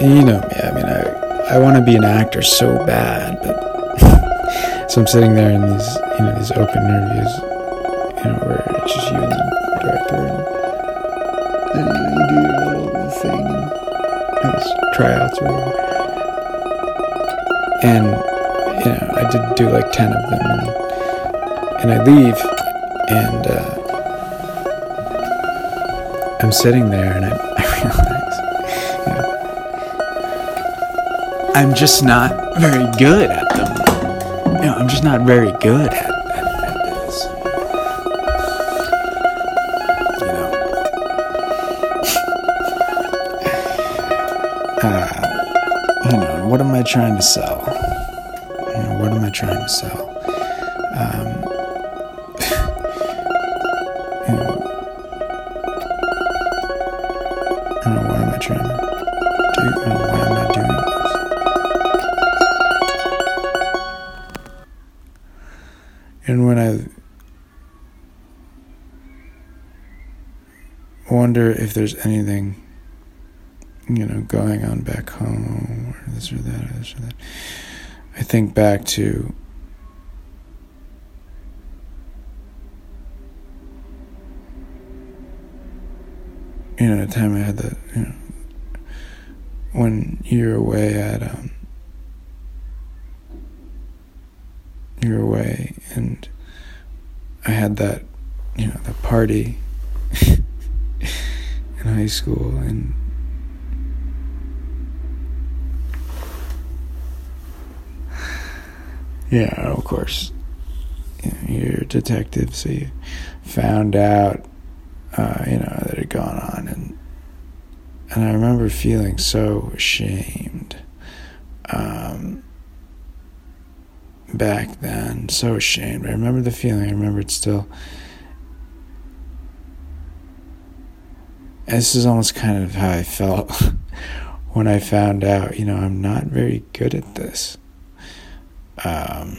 you know me. I mean, I I want to be an actor so bad, but so I'm sitting there in these you know these open interviews, you know, where it's just you and the director, and, and you, do your little thing and tryouts or whatever. And you know, I did do like ten of them, and, and I leave, and uh, I'm sitting there, and I, I'm just not very good at them. You know, I'm just not very good at, at, at this. You know. Uh, what am I trying to sell? You know, what am I trying to sell? Um, you know, I don't know, what am I trying to do? And when I wonder if there's anything, you know, going on back home or this or that or this or that, I think back to you know, the time I had the, you know, when you're away at, um, you're away and I had that, you know, the party in high school. And yeah, of course, you you're a detective, so you found out uh, you know, that had gone on, and and I remember feeling so ashamed um, back then, so ashamed. I remember the feeling. I remember it still. This is almost kind of how I felt when I found out. You know, I'm not very good at this. Um,